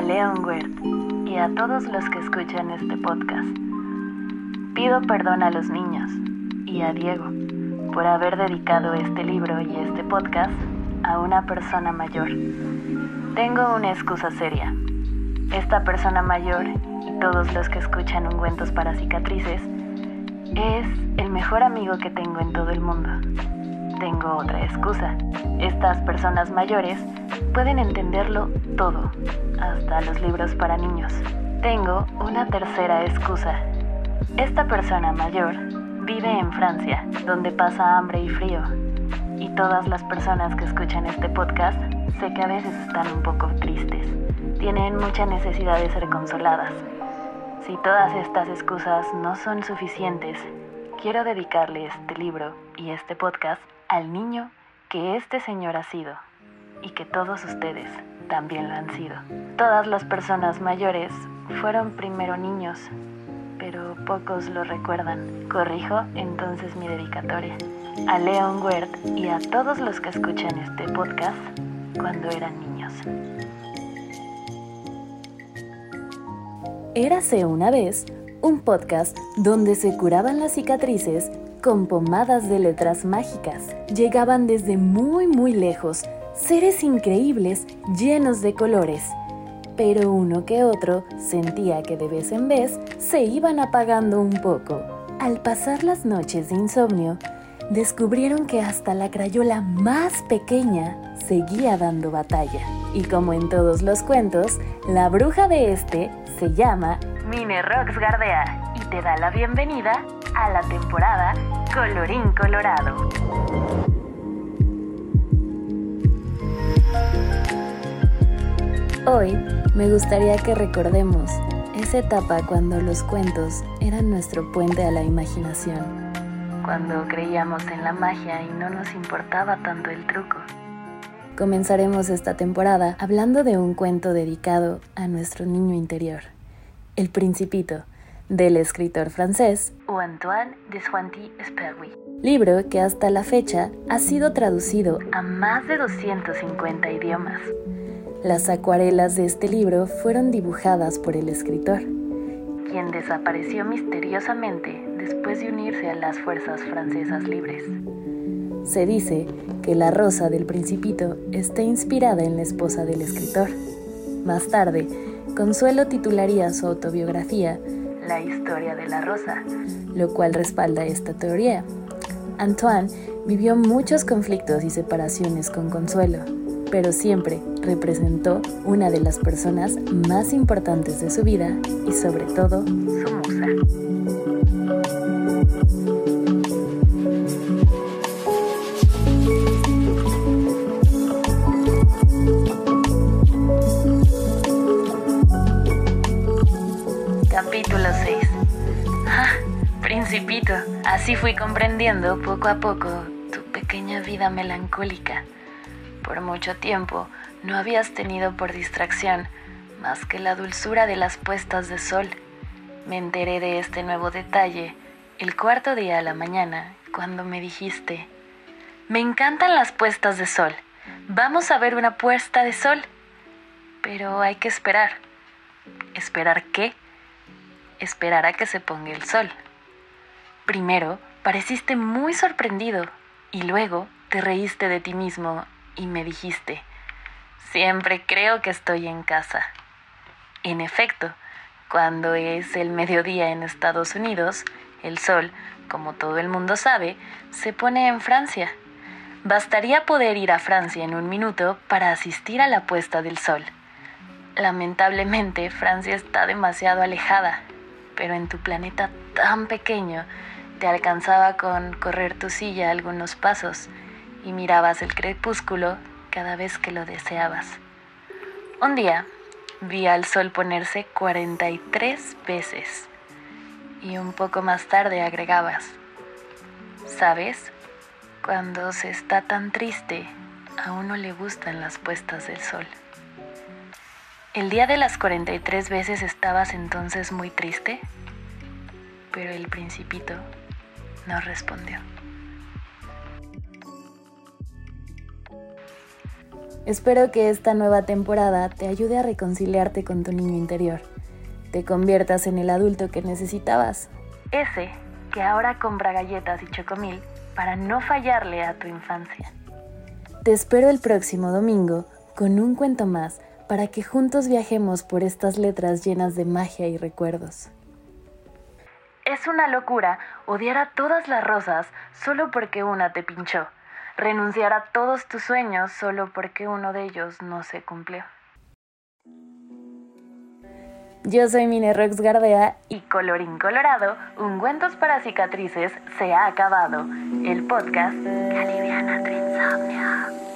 a Leon Wert y a todos los que escuchan este podcast. Pido perdón a los niños y a Diego por haber dedicado este libro y este podcast a una persona mayor. Tengo una excusa seria. Esta persona mayor y todos los que escuchan ungüentos para cicatrices es el mejor amigo que tengo en todo el mundo. Tengo otra excusa. Estas personas mayores pueden entenderlo todo, hasta los libros para niños. Tengo una tercera excusa. Esta persona mayor vive en Francia, donde pasa hambre y frío. Y todas las personas que escuchan este podcast sé que a veces están un poco tristes. Tienen mucha necesidad de ser consoladas. Si todas estas excusas no son suficientes, quiero dedicarle este libro y este podcast al niño que este señor ha sido y que todos ustedes también lo han sido. Todas las personas mayores fueron primero niños, pero pocos lo recuerdan. Corrijo entonces mi dedicatoria a Leon Wert y a todos los que escuchan este podcast cuando eran niños. Érase una vez un podcast donde se curaban las cicatrices con pomadas de letras mágicas. Llegaban desde muy muy lejos seres increíbles llenos de colores, pero uno que otro sentía que de vez en vez se iban apagando un poco. Al pasar las noches de insomnio, descubrieron que hasta la crayola más pequeña seguía dando batalla. Y como en todos los cuentos, la bruja de este se llama Mine Rox Gardea y te da la bienvenida a la temporada Colorín Colorado. Hoy me gustaría que recordemos esa etapa cuando los cuentos eran nuestro puente a la imaginación. Cuando creíamos en la magia y no nos importaba tanto el truco. Comenzaremos esta temporada hablando de un cuento dedicado a nuestro niño interior, El Principito, del escritor francés Antoine de Saint-Exupéry. Libro que hasta la fecha ha sido traducido a más de 250 idiomas. Las acuarelas de este libro fueron dibujadas por el escritor, quien desapareció misteriosamente después de unirse a las fuerzas francesas libres. Se dice que la rosa del principito está inspirada en la esposa del escritor. Más tarde, Consuelo titularía su autobiografía La historia de la rosa, lo cual respalda esta teoría. Antoine vivió muchos conflictos y separaciones con Consuelo, pero siempre representó una de las personas más importantes de su vida y sobre todo su musa. Así fui comprendiendo poco a poco tu pequeña vida melancólica. Por mucho tiempo no habías tenido por distracción más que la dulzura de las puestas de sol. Me enteré de este nuevo detalle el cuarto día a la mañana cuando me dijiste, me encantan las puestas de sol, vamos a ver una puesta de sol. Pero hay que esperar. ¿Esperar qué? Esperar a que se ponga el sol. Primero, pareciste muy sorprendido y luego te reíste de ti mismo y me dijiste, siempre creo que estoy en casa. En efecto, cuando es el mediodía en Estados Unidos, el sol, como todo el mundo sabe, se pone en Francia. Bastaría poder ir a Francia en un minuto para asistir a la puesta del sol. Lamentablemente, Francia está demasiado alejada, pero en tu planeta tan pequeño te alcanzaba con correr tu silla algunos pasos y mirabas el crepúsculo cada vez que lo deseabas. Un día vi al sol ponerse 43 veces y un poco más tarde agregabas, ¿sabes? Cuando se está tan triste, a uno le gustan las puestas del sol. El día de las 43 veces estabas entonces muy triste, pero el principito no respondió. Espero que esta nueva temporada te ayude a reconciliarte con tu niño interior, te conviertas en el adulto que necesitabas. Ese que ahora compra galletas y chocomil para no fallarle a tu infancia. Te espero el próximo domingo con un cuento más para que juntos viajemos por estas letras llenas de magia y recuerdos. Es una locura odiar a todas las rosas solo porque una te pinchó, renunciar a todos tus sueños solo porque uno de ellos no se cumplió. Yo soy Mine Rox Gardea y colorín colorado, Ungüentos para cicatrices se ha acabado. El podcast que tu.